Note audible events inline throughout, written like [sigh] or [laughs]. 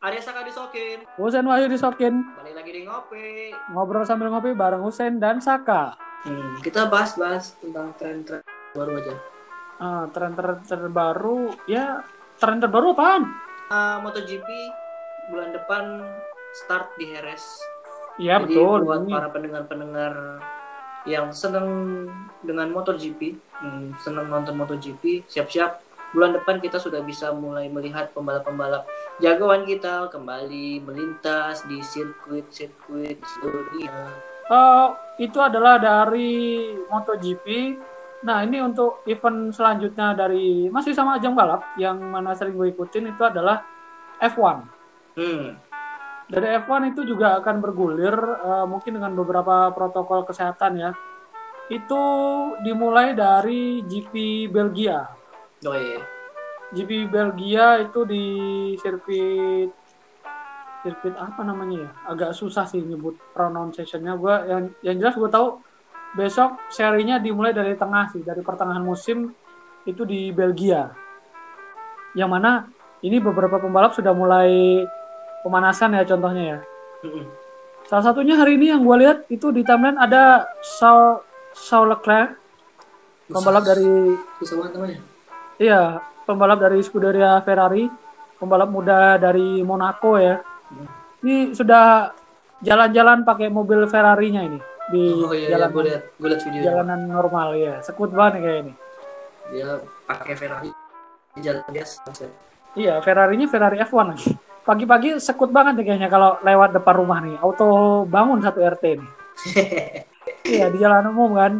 Arya Saka disokin. Husein Wahyu disokin. Balik lagi di ngopi. Ngobrol sambil ngopi bareng Husein dan Saka. Hmm, kita bahas-bahas tentang tren-tren baru aja. Ah, tren-tren terbaru, ya tren terbaru apaan? Uh, MotoGP bulan depan start di Heres. Iya Jadi betul. buat Ini. para pendengar-pendengar yang seneng dengan MotoGP, hmm, seneng nonton MotoGP, siap-siap bulan depan kita sudah bisa mulai melihat pembalap-pembalap jagoan kita kembali melintas di sirkuit-sirkuit seluruh dunia. Eh, itu adalah dari MotoGP. Nah, ini untuk event selanjutnya dari masih sama ajang balap yang mana sering gue ikutin itu adalah F1. Hmm, Dari F1 itu juga akan bergulir eh, mungkin dengan beberapa protokol kesehatan ya. Itu dimulai dari GP Belgia. Oh iya. GP Belgia itu di sirkuit sirkuit apa namanya ya? Agak susah sih nyebut pronunciation-nya. Gua yang yang jelas gue tahu besok serinya dimulai dari tengah sih, dari pertengahan musim itu di Belgia. Yang mana ini beberapa pembalap sudah mulai pemanasan ya contohnya ya. Salah satunya hari ini yang gue lihat itu di timeline ada Charles Charles Leclerc, pembalap dari Susah banget namanya. Iya, pembalap dari Scuderia Ferrari, pembalap muda dari Monaco ya. Ini sudah jalan-jalan pakai mobil Ferrari-nya ini di Oh iya, iya jalan gue liat, gue liat video. jalanan normal ya. Sekut banget kayak ini. Dia pakai Ferrari di jalan biasa. Iya, Ferrari-nya Ferrari F1 lagi. Pagi-pagi sekut banget nih kayaknya kalau lewat depan rumah nih. Auto bangun satu RT nih. [laughs] Iya, di jalan umum kan.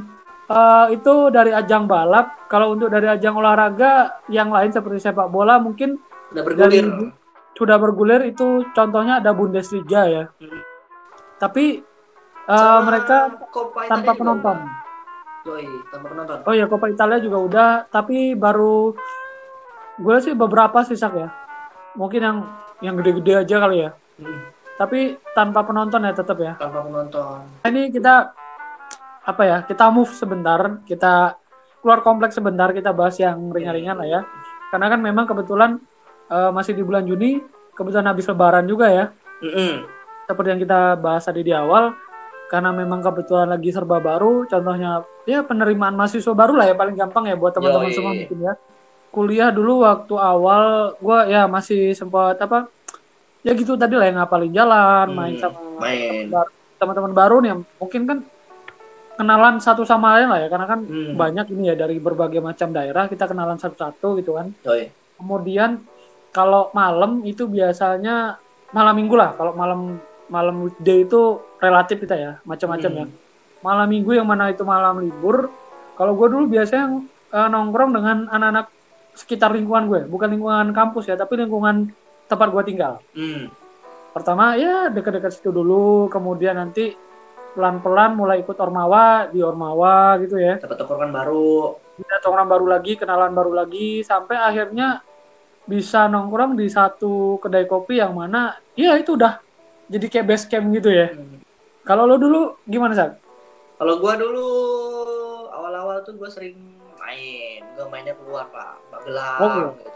Eh, itu dari ajang balap. Kalau untuk dari ajang olahraga yang lain seperti sepak bola mungkin Udah bergulir. Dari- sudah bergulir itu contohnya ada Bundesliga ya. Hmm. Tapi Sama mereka Italia tanpa penonton. Yoi, tanpa penonton. Oh ya Coppa Italia juga udah, tapi baru gue sih beberapa sih Sak ya. Mungkin yang yang gede-gede aja kali ya. Hmm, Tapi tanpa penonton ya tetap ya. tanpa penonton. Nah, Ini kita apa ya? Kita move sebentar, kita keluar kompleks sebentar, kita bahas yang ringan-ringan lah ya. Karena kan memang kebetulan eh, masih di bulan Juni, kebetulan habis Lebaran juga ya. Mm-mm. seperti yang kita bahas tadi di awal karena memang kebetulan lagi serba baru contohnya ya penerimaan mahasiswa baru lah ya paling gampang ya buat teman-teman semua mungkin ya kuliah dulu waktu awal gua ya masih sempat apa ya gitu tadi lah yang ngapalin jalan Hmm, main sama main. baru- teman-teman baru nih mungkin kan kenalan satu sama lain lah ya karena kan Hmm. banyak ini ya dari berbagai macam daerah kita kenalan satu-satu gitu kan Yoi. Kemudian kalau malam itu biasanya malam minggu lah. Kalau malam malam weekday itu relatif kita ya, macam-macam Hmm. ya. Malam minggu yang mana itu malam libur. Kalau gue dulu biasanya eh, nongkrong dengan anak-anak sekitar lingkungan gue, bukan lingkungan kampus ya, tapi lingkungan tempat gue tinggal. Hmm. Pertama ya dekat-dekat situ dulu, kemudian nanti pelan-pelan mulai ikut ormawa di ormawa gitu ya Dapat tongkrongan baru. ada orang baru lagi, kenalan baru lagi, sampai akhirnya bisa nongkrong di satu kedai kopi yang mana, ya itu udah jadi kayak base camp gitu ya. Hmm. Kalau lo dulu gimana Sak? Kalau gua dulu awal-awal tuh gua sering main. Gua mainnya keluar, Pak. Magelang Oh, keluar. gitu.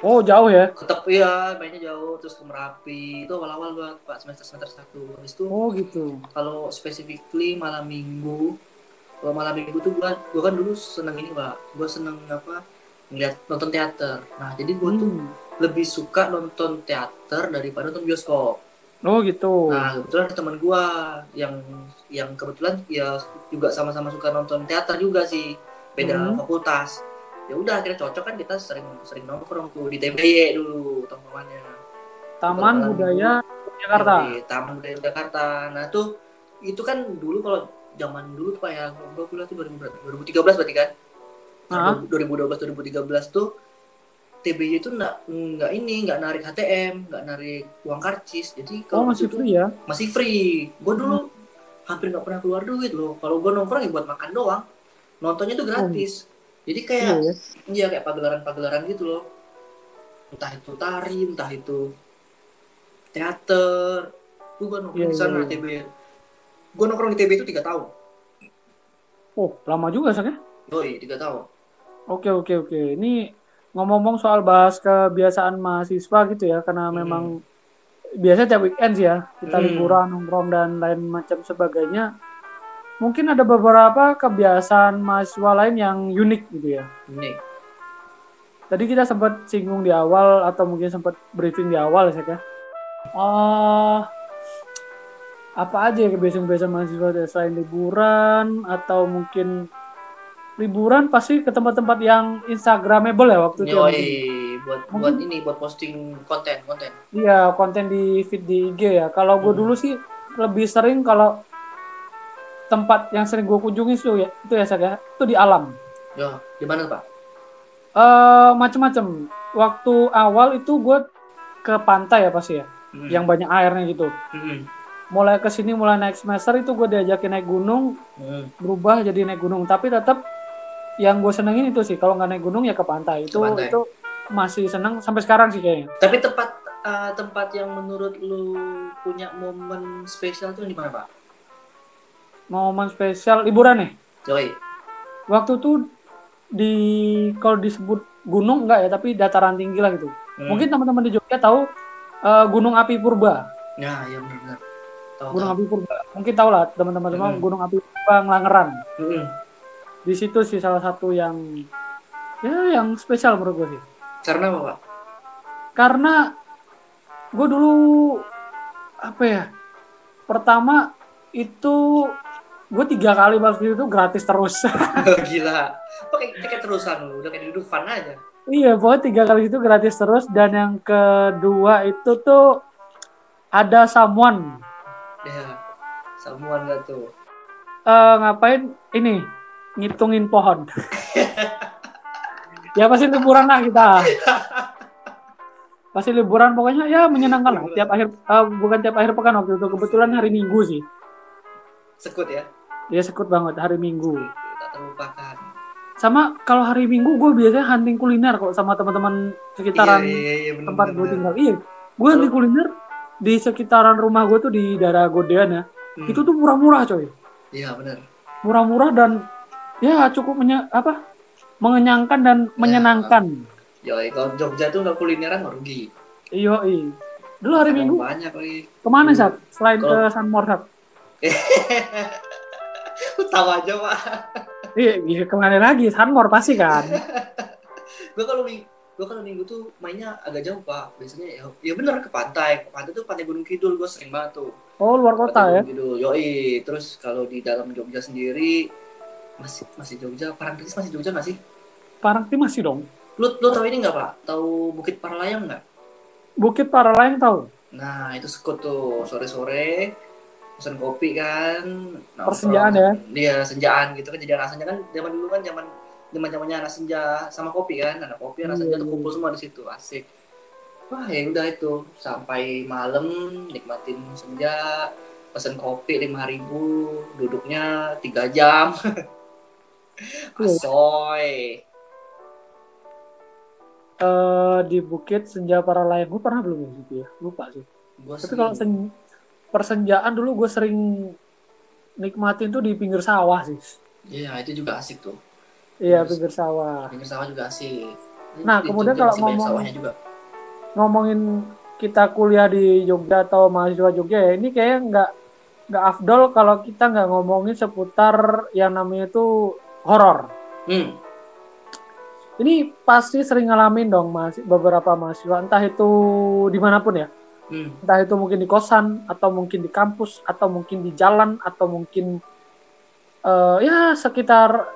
Oh jauh ya? Ketep ya, mainnya jauh terus ke Merapi. Itu awal-awal gua Pak semester semester 1. Habis itu Oh gitu. kalau specifically malam minggu kalau malam minggu tuh gua gua kan dulu seneng ini pak gua seneng apa ngeliat nonton teater nah jadi gua tuh Hmm. lebih suka nonton teater daripada nonton bioskop Oh gitu. nah kebetulan teman gua yang yang kebetulan ya juga sama-sama suka nonton teater juga sih beda Hmm. fakultas ya udah akhirnya cocok kan kita sering sering nongkrong tuh di TBY dulu tongkrongannya Taman Budaya Jakarta. di Taman Budaya Jakarta. Nah tuh itu kan dulu kalau zaman dulu tuh pak ya, gue kuliah tuh 2000 berapa? 2013 berarti kan? Ah. Nah, 2012 2013 tuh TBY itu nggak nggak ini nggak narik HTM, nggak narik uang karcis. Jadi Oh kalau masih itu free ya? masih free. Gue dulu hampir nggak pernah keluar duit loh. Kalau gue nongkrong ya buat makan doang. Nontonnya tuh gratis. Jadi kayak Iya ya. Iya kayak pagelaran-pagelaran gitu loh. Entah itu tari, entah itu teater. Gue nongkrong Iya, di sana iya, iya. TB. Gue nongkrong di TB itu tiga tahun. Oh lama juga Sak ya? Yoi, tiga tahun. Oke oke oke. Ini ngomong-ngomong soal bahas kebiasaan mahasiswa gitu ya, karena Hmm. memang biasanya tiap weekend sih ya kita Hmm. liburan nongkrong dan lain macam sebagainya mungkin ada beberapa kebiasaan mahasiswa lain yang unik gitu ya Ini. tadi kita sempat singgung di awal atau mungkin sempat briefing di awal ya Eh, apa aja ya kebiasaan-kebiasaan mahasiswa selain liburan atau mungkin liburan pasti ke tempat-tempat yang instagramable ya waktu itu ya, Yoi, buat Mungkin- buat ini buat posting konten konten. Iya, konten di feed di IG ya. Kalau gue Hmm. dulu sih lebih sering kalau tempat yang sering gue kunjungi itu ya, itu ya saya itu di alam. Yo, di mana pak? Eh macem-macem. Waktu awal itu gue ke pantai ya pasti ya, Hmm. yang banyak airnya gitu. Hmm. Mulai ke sini mulai naik semester itu gue diajakin naik gunung, Hmm. berubah jadi naik gunung. Tapi tetap yang gue senengin itu sih, kalau nggak naik gunung ya ke pantai. Itu Ke pantai. itu masih seneng sampai sekarang sih kayaknya. Tapi tempat eh, tempat yang menurut lu punya momen spesial tuh di mana pak? Momen spesial liburan nih. Yoi. waktu itu di kalau disebut gunung enggak ya tapi dataran tinggi lah gitu Hmm. mungkin teman-teman di Jogja tahu eh, gunung api purba Ya, ya. Tahu gunung tahu. api purba mungkin tahu lah teman-teman semua Hmm. gunung api purba ngelangeran Hmm. di situ sih salah satu yang ya yang spesial menurut gue sih Karena apa pak? karena gue dulu apa ya pertama itu gue tiga kali masuk itu gratis terus [laughs] [laughs] Gila. Pakai tiket terusan lu, udah kayak duduk fun aja. Iya, pokoknya tiga kali itu gratis terus dan yang kedua itu tuh ada someone Ya. Samuan gak tuh? eh, ngapain ini ngitungin pohon. [laughs] ya pasti liburan lah kita. Pasti liburan pokoknya ya menyenangkan lah. Tiap akhir eh, bukan tiap akhir pekan waktu itu kebetulan hari Minggu sih. Sekut ya? Ya sekut banget hari Minggu. Tak terlupakan. Sama kalau hari Minggu gue biasanya hunting kuliner kok sama teman-teman sekitaran iya, iya, iya, bener, tempat gue tinggal. Iya, gue hunting kuliner di sekitaran rumah gue tuh di daerah Godean ya. Hmm. Itu tuh murah-murah coy. Iya benar. Murah-murah dan ya cukup menye apa? mengenyangkan dan menyenangkan. Yoi, kalau Jogja tuh nggak kulineran rugi. Iya, iya. Dulu hari Minggu banyak lagi. ke mana Hmm. Sat? Selain Kalau- ke Sunmore Sat? [laughs] Tahu aja pak. Iya, iya, ke mana lagi? Sunmore pasti kan. [laughs] gue kalau minggu gue kalau minggu tuh mainnya agak jauh pak. Biasanya ya, ya bener ke pantai. Ke pantai tuh pantai Gunung Kidul gue sering banget tuh. Oh, luar kota Pantai ya. Gunung Kidul. Yoi. Terus kalau di dalam Jogja sendiri masih masih Jogja. Parangtritis masih Jogja nggak sih? Parangti masih dong. Lu lu tahu ini nggak pak? Tahu Bukit Paralayang nggak? Bukit Paralayang tahu. Nah itu sekut tuh sore-sore pesan kopi kan. Persenjaan ya? Iya senjaan gitu kan jadi anak senja kan zaman dulu kan zaman zaman zamannya anak senja sama kopi kan anak kopi anak senja tuh iya. kumpul semua di situ asik. Wah ya udah itu sampai malam nikmatin senja pesan kopi lima ribu duduknya tiga jam [laughs] Iya. asoy Eh di Bukit Senja Paralayang gue pernah belum situ ya? Lupa sih. Gua Tapi kalau sen- persenjaan dulu gue sering nikmatin tuh di pinggir sawah sih. iya itu juga asik tuh Iya, Terus- pinggir sawah. pinggir sawah juga asik Nah, Di kemudian kalau ngomong- sawahnya juga ngomongin kita kuliah di Jogja atau mahasiswa Jogja ya ini kayaknya nggak nggak afdol kalau kita nggak ngomongin seputar yang namanya itu horor. hmm Ini pasti sering ngalamin dong mas beberapa mahasiswa entah itu di mana pun ya, hmm entah itu mungkin di kosan atau mungkin di kampus atau mungkin di jalan atau mungkin eh, ya sekitar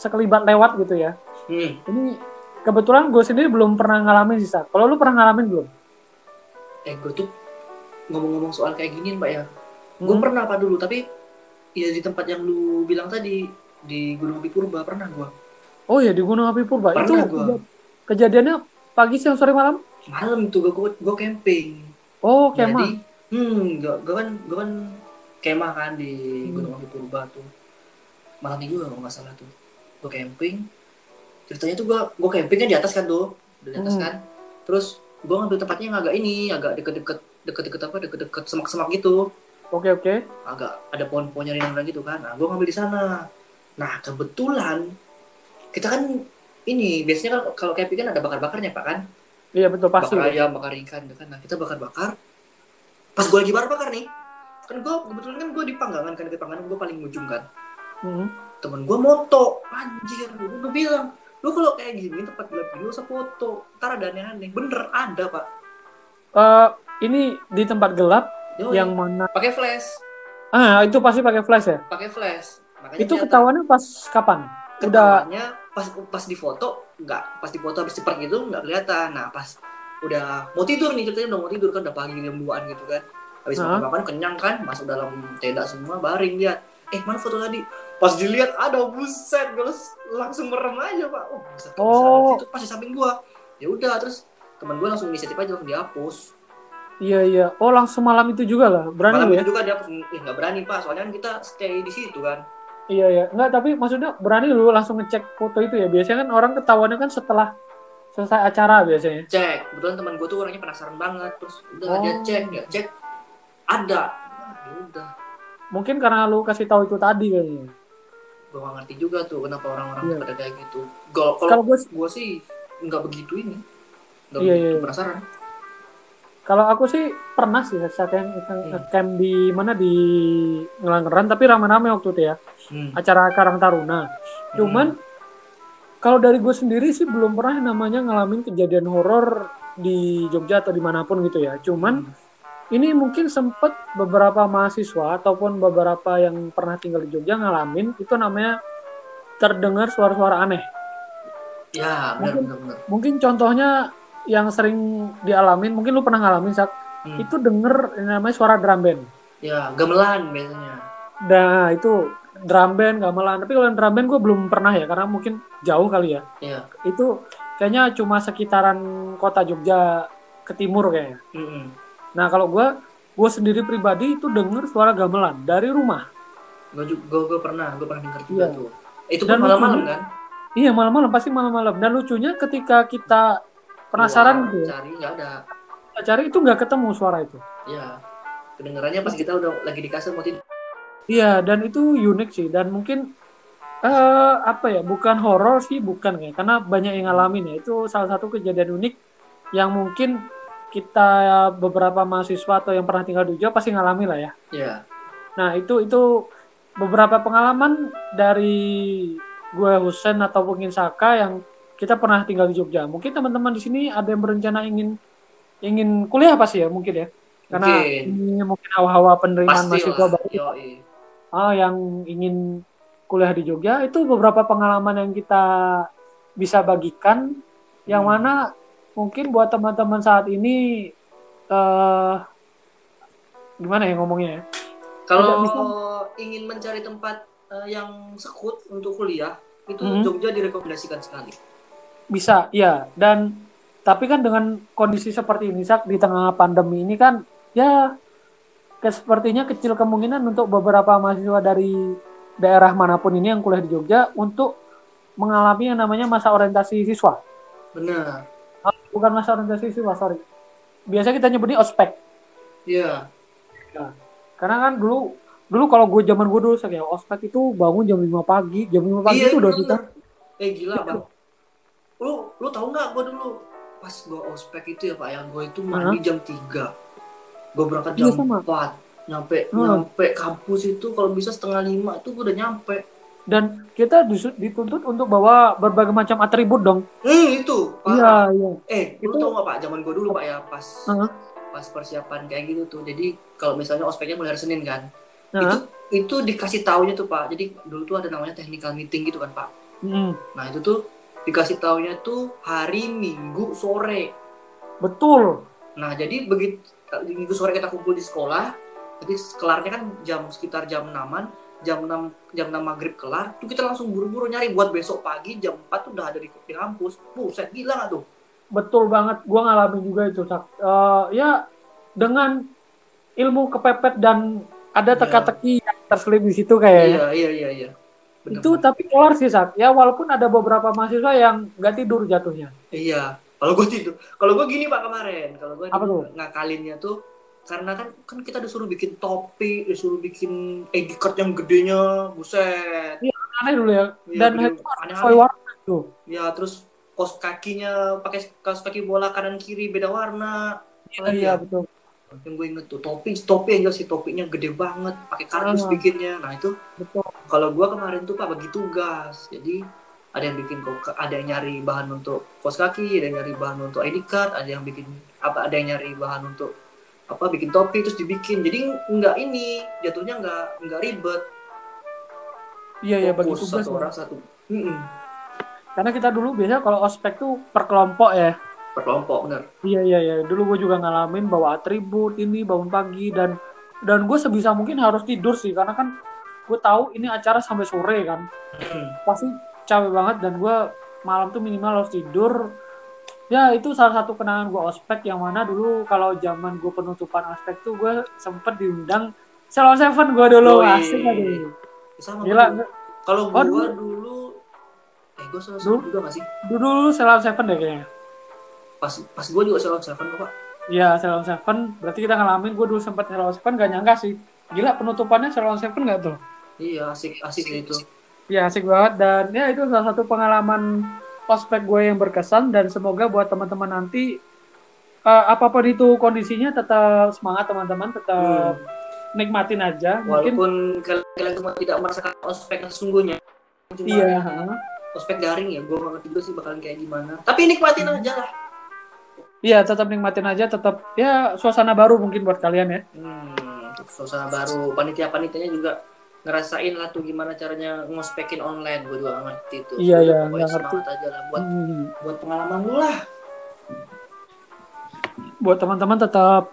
sekelibat lewat gitu ya. hmm Ini kebetulan gue sendiri belum pernah ngalamin sih. Kalau lu pernah ngalamin belum? eh gue tuh ngomong-ngomong soal kayak gini mbak ya gue Hmm? pernah apa dulu tapi ya di tempat yang lu bilang tadi di Gunung Api Purba pernah gue Oh ya di Gunung Api Purba Pernah itu gua. keja- kejadiannya pagi siang sore malam? malam tuh gue gue camping Oh jadi kemah. hmm gue gue kan gue kan kemah kan di Hmm. Gunung Api Purba tuh malam minggu kalau nggak salah tuh gue camping ceritanya tuh gue gue camping kan di atas kan tuh di atas Hmm. kan terus gue ngambil tempatnya yang agak ini agak deket-deket deket-deket apa deket-deket semak-semak gitu Oke oke. agak ada pohon-pohonnya rindang gitu kan. Nah, gue ngambil di sana. Nah, kebetulan kita kan ini biasanya kan kalau camping kan ada bakar-bakarnya pak kan, Iya betul pasti. bakar ayam, bakar ikan, gitu kan. Nah, kita bakar-bakar. pas gue lagi bakar nih kan gue kebetulan kan gue di panggangan kan di panggangan gue paling ujung kan Hmm. temen gue moto anjir gue udah bilang lu kalau kayak gini tempat gelap gini usah foto ntar ada aneh-aneh bener ada pak Eh, ini di tempat gelap Yoi. yang mana? pakai flash Ah, itu pasti pakai flash ya. pakai flash makanya Itu ketahuannya pas kapan? Udah ketahuannya pas pas di foto nggak pas di foto habis cepat gitu nggak kelihatan. Nah pas udah mau tidur nih ceritanya udah mau tidur kan udah pagi jam 2an gitu kan. Habis Hah? makan makan kenyang kan masuk dalam tenda semua baring lihat. Eh mana foto tadi? Pas dilihat ada buset gue langsung merem aja pak. Oh buset Oh. itu pas di samping gua. Ya udah terus teman gue langsung inisiatif aja langsung dihapus. Iya iya. Oh, langsung malam itu juga lah. Berani malam ya? itu juga ya nggak berani pak. Soalnya kan kita stay di situ kan Iya iya. Enggak, tapi maksudnya berani lu langsung ngecek foto itu ya. Biasanya kan orang ketahuannya kan setelah selesai acara biasanya. cek kebetulan teman gue tuh orangnya penasaran banget terus udah Oh. dia cek dia cek ada nah, ya udah Mungkin karena lu kasih tahu itu tadi kayaknya. gue gak ngerti juga tuh kenapa orang-orang Iya. pada kayak gitu Kalau kalau gue gue sih nggak begitu ini nggak Iya, begitu iya. penasaran kalau aku sih pernah sih saat yang Hmm. camp di mana di Ngelanggeran tapi rame-rame waktu itu ya. hmm. Acara Karang Taruna. Cuman kalau dari gue sendiri sih belum pernah namanya ngalamin kejadian horor di Jogja atau di mana pun gitu ya. Cuman ini mungkin sempet beberapa mahasiswa ataupun beberapa yang pernah tinggal di Jogja ngalamin itu namanya terdengar suara-suara aneh. ya benar Mungkin- benar benar Mungkin contohnya yang sering dialamin, mungkin lu pernah ngalamin saat Hmm. itu denger yang namanya suara drum band. ya gamelan biasanya Nah itu drum band gamelan. Tapi kalau yang drum band gue belum pernah ya karena mungkin jauh kali ya. ya Itu kayaknya cuma sekitaran kota Jogja ke timur kayaknya. Mm-mm. Nah kalau gue gue sendiri pribadi itu denger suara gamelan dari rumah. gue pernah gue pernah dengar juga Iya. tuh itu malam-malam kan Iya malam-malam pasti malam-malam. Dan lucunya ketika kita penasaran gitu, cari nggak ada. Cari itu nggak ketemu suara itu. ya kedengarannya pas kita udah lagi di kasur mau tidur. Iya dan itu unik sih. Dan mungkin eh apa ya bukan horor sih bukan ya. Karena banyak yang ngalamin ya. Itu salah satu kejadian unik yang mungkin kita beberapa mahasiswa atau yang pernah tinggal di Jogja pasti ngalami lah ya. ya Nah itu itu beberapa pengalaman dari gue Husen atau mungkin Saka yang kita pernah tinggal di Jogja. Mungkin teman-teman di sini ada yang berencana ingin ingin kuliah pasti ya mungkin ya. Karena Mungkin. ini mungkin hawa-hawa penerimaan pasti mahasiswa baru ah, yang ingin kuliah di Jogja itu beberapa pengalaman yang kita bisa bagikan yang Hmm. mana mungkin buat teman-teman saat ini eh gimana ya ngomongnya ya Kalau bisa. ingin mencari tempat eh, yang sekut untuk kuliah, itu Mhm. Jogja direkomendasikan sekali. Bisa ya dan tapi kan dengan kondisi seperti ini Sak, di tengah pandemi ini kan ya ke- sepertinya kecil kemungkinan untuk beberapa mahasiswa dari daerah mana pun ini yang kuliah di Jogja untuk mengalami yang namanya masa orientasi siswa. Benar. bukan masa orientasi siswa sorry. Biasa kita nyebutnya ospek. Iya. karena kan dulu dulu kalau gue zaman gue dulu kayak ospek itu bangun jam 5 pagi. Jam 5 pagi Iya, itu udah kita Eh gila bang. Lu lu tahu nggak gue dulu pas gue ospek itu ya pak ya gue itu mandi jam 3 Gue berangkat jam. 4 nyampe Hmm. nyampe kampus itu kalau bisa setengah lima tuh gue udah nyampe. dan kita dituntut untuk bawa berbagai macam atribut dong Hmm itu. iya iya Eh lu Itu- tau nggak pak zaman gue dulu pak ya pas Heeh. pas persiapan kayak gitu tuh. Jadi kalau misalnya ospeknya mulai hari Senin kan. Nah, itu itu dikasih taunya tuh pak jadi dulu tuh ada namanya technical meeting gitu kan pak mm, nah itu tuh dikasih taunya tuh hari minggu sore. Betul. Nah jadi begitu minggu sore kita kumpul di sekolah tapi kelarnya kan jam sekitar jam 6 jam 6 jam 6 maghrib kelar tuh kita langsung buru-buru nyari buat besok pagi jam 4 tuh udah ada di, di kampus. Buset gila gak tuh? Betul banget gua ngalamin juga itu. Eh, ya dengan ilmu kepepet dan ada Iya. teka-teki yang terselip di situ kayaknya. Iya iya iya iya Bener, itu tapi kelar sih Sak. ya walaupun ada beberapa mahasiswa yang nggak tidur jatuhnya Iya, kalau gue tidur, kalau gue gini pak kemarin, kalau gue Apa tuh? ngakalinnya tuh karena kan kan kita disuruh bikin topi, disuruh bikin ID card yang gedenya, buset. aneh dulu ya Iya, dan sesuai warna tuh Ya terus kos kakinya pakai kaos kaki bola kanan kiri beda warna. iya, iya ya? betul yang gue inget tuh topi topi aja sih topinya gede banget pakai kardus Ah. bikinnya. Nah itu kalau gue kemarin tuh pak bagi tugas. Jadi ada yang bikin kok ada yang nyari bahan untuk kos kaki ada yang nyari bahan untuk ID card ada yang bikin apa ada yang nyari bahan untuk apa bikin topi terus dibikin. Jadi nggak ini jatuhnya nggak nggak ribet. Iya ya bagi tugas satu orang satu. Mm-mm. karena kita dulu biasanya kalau ospek tuh per kelompok ya per kelompok bener Iya iya iya. Dulu gue juga ngalamin bawa atribut ini bangun pagi dan dan gue sebisa mungkin harus tidur sih karena kan gue tahu ini acara sampai sore kan. Mm. Pasti capek banget dan gue malam tuh minimal harus tidur. Ya itu salah satu kenangan gue ospek yang mana dulu kalau zaman gue penutupan ospek tuh gue sempet diundang Salon Seven gue dulu Woi. asik aduh. sama Gila, kalau Oh, gue dulu. dulu eh gue salah Dulu. juga gak sih dulu Salon Seven deh kayaknya. Pas pas gue juga salah seven kok pak Iya Salon Seven. Berarti kita ngalamin gue dulu sempet Salon Seven gak nyangka sih. Gila penutupannya Salon Seven gak tuh? iya asik asik sih itu. Ya asik banget. Dan ya itu salah satu pengalaman ospek gue yang berkesan. Dan semoga buat teman-teman nanti eh, apa pun itu kondisinya tetap semangat teman-teman. Tetap nikmatin aja. Mungkin walaupun kalian, kalian cuma tidak merasakan ospek sesungguhnya. Cuma iya ospek daring ya gue gak ngerti juga sih bakalan kayak gimana. Tapi nikmatin aja lah iya tetap nikmatin aja tetap ya suasana baru mungkin buat kalian ya. Hmm, suasana baru. Panitia panitianya juga ngerasain lah tuh gimana caranya ngospekin online. Gue juga gak ngerti tuh. Iya, iya, nggak ngerti. aja lah buat Hmm. buat pengalaman lu lah. Buat teman-teman tetap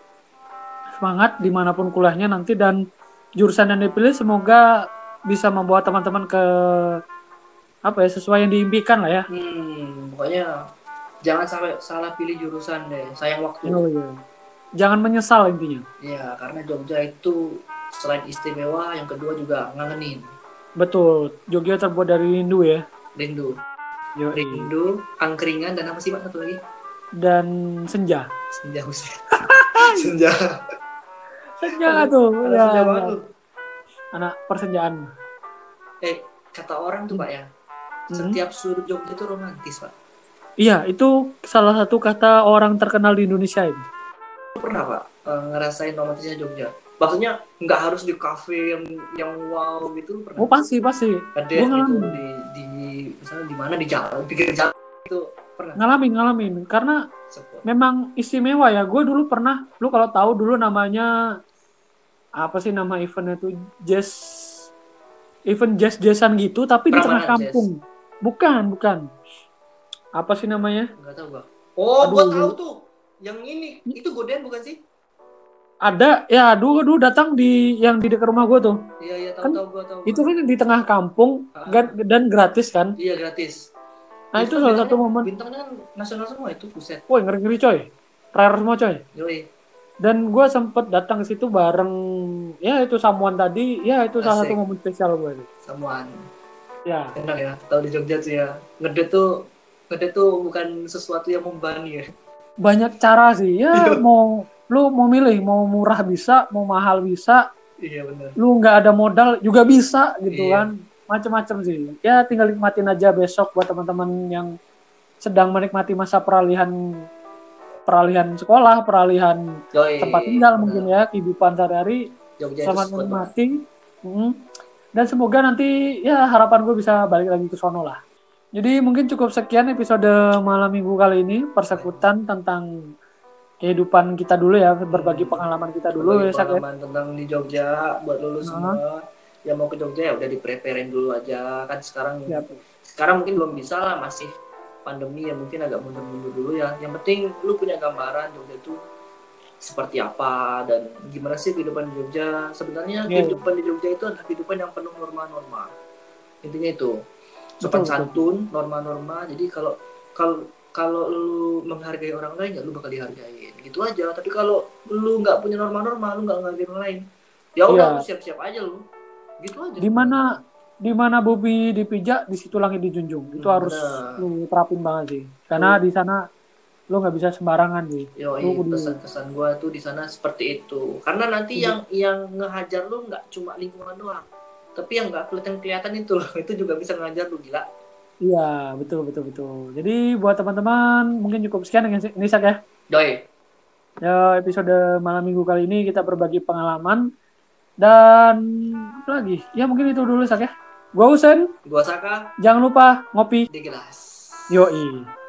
semangat di mana pun kuliahnya nanti dan jurusan yang dipilih semoga bisa membawa teman-teman ke apa ya sesuai yang diimpikan lah ya. Hmm, pokoknya jangan sampai salah pilih jurusan deh sayang waktu Oh, iya. jangan menyesal intinya Iya, karena Jogja itu selain istimewa, yang kedua juga ngangenin. betul Jogja terbuat dari rindu ya Rindu. Yoi. Rindu, angkringan, dan apa sih Pak satu lagi? dan senja. Senja [laughs] Hussein. [laughs] Senja. Senja tuh, Ada ya, senja banget ya. tuh. anak persenjaan. Eh, kata orang tuh Pak ya, Hmm. setiap sudut Jogja itu romantis Pak. Iya, itu salah satu kata orang terkenal di Indonesia. Lu pernah Pak eh, ngerasain romantisnya Jogja? Maksudnya nggak harus di kafe yang yang wow gitu pernah? Oh pasti pasti Ada gua gitu ngalamin. di di misalnya di mana di jalan, pinggir jalan itu pernah. ngalamin ngalamin karena Sepot. memang istimewa ya. Gue dulu pernah, lu kalau tahu dulu namanya apa sih nama eventnya itu jazz event jazz jazzan gitu, tapi di tengah Pramana Jazz. kampung. Bukan bukan. Apa sih namanya? Nggak tahu Bang. Oh, Aduh, gua tahu gua- tuh. Yang ini, itu godean bukan sih? Ada ya dulu dulu datang di yang di dekat rumah gue tuh. Iya, iya, tahu Kan tahu gua tahu. Itu kan di tengah kampung Ah. gan- dan gratis kan. Iya, gratis. Nah itu kan salah satu momen. Bintangnya kan nasional semua itu, buset. Woi ngeri ngeri coy. Rare semua coy. Yoi. Dan gue sempet datang ke situ bareng ya itu Samuan tadi. Ya itu salah Asik. satu momen spesial gue. itu. Samuan. Ya. Enak ya, tahu di Jogja tuh ya. Ngede tuh ngede tuh bukan sesuatu yang membani ya. Banyak cara sih. Ya mau lu mau milih mau murah bisa, mau mahal bisa. Iya benar. Lu nggak ada modal juga bisa gitu Iya. kan. Macem-macem sih. Ya tinggal nikmatin aja besok buat teman-teman yang sedang menikmati masa peralihan peralihan sekolah, peralihan Yoi. tempat tinggal Benar. mungkin ya kehidupan sehari-hari selamat menikmati Mm. dan semoga nanti ya harapan gue bisa balik lagi ke sono lah jadi mungkin cukup sekian episode malam minggu kali ini persekutan tentang kehidupan kita dulu ya berbagi pengalaman kita dulu Berbagi ya Sak, ya. pengalaman tentang di Jogja buat lulus Nah. semua. Yang mau ke Jogja ya udah dipreparein dulu aja. Kan sekarang Siap. sekarang mungkin belum bisa lah masih pandemi ya mungkin agak mundur-mundur dulu ya. Yang penting lu punya gambaran Jogja itu seperti apa dan gimana sih kehidupan di Jogja. Sebenarnya Iya. kehidupan di Jogja itu adalah kehidupan yang penuh norma-norma. Intinya itu. Sopan santun, norma-norma. Jadi kalau kalau kalau lu menghargai orang lain ya lu bakal dihargain. Gitu aja. Tapi kalau lu nggak punya norma-norma, lu nggak menghargai orang lain. Ya udah lu siap-siap aja lu. Gitu aja. di mana di mana Bobi dipijak di situ langit dijunjung itu Hmm, harus benar. lu terapin banget sih karena di sana lu nggak bisa sembarangan sih Yo, Lu pesan-pesan gua tuh di sana seperti itu. Karena nanti Kudu- yang yang ngehajar lu nggak cuma lingkungan doang, tapi yang nggak kelihatan kelihatan itu loh, [laughs] itu juga bisa ngajar lu gila. iya betul betul betul jadi buat teman-teman mungkin cukup sekian dengan ini Sak ya Doi, Ya episode malam minggu kali ini kita berbagi pengalaman dan apa lagi? Ya mungkin itu dulu sak ya. Gua Usen, Gua Saka jangan lupa ngopi. di gelas. Yoi.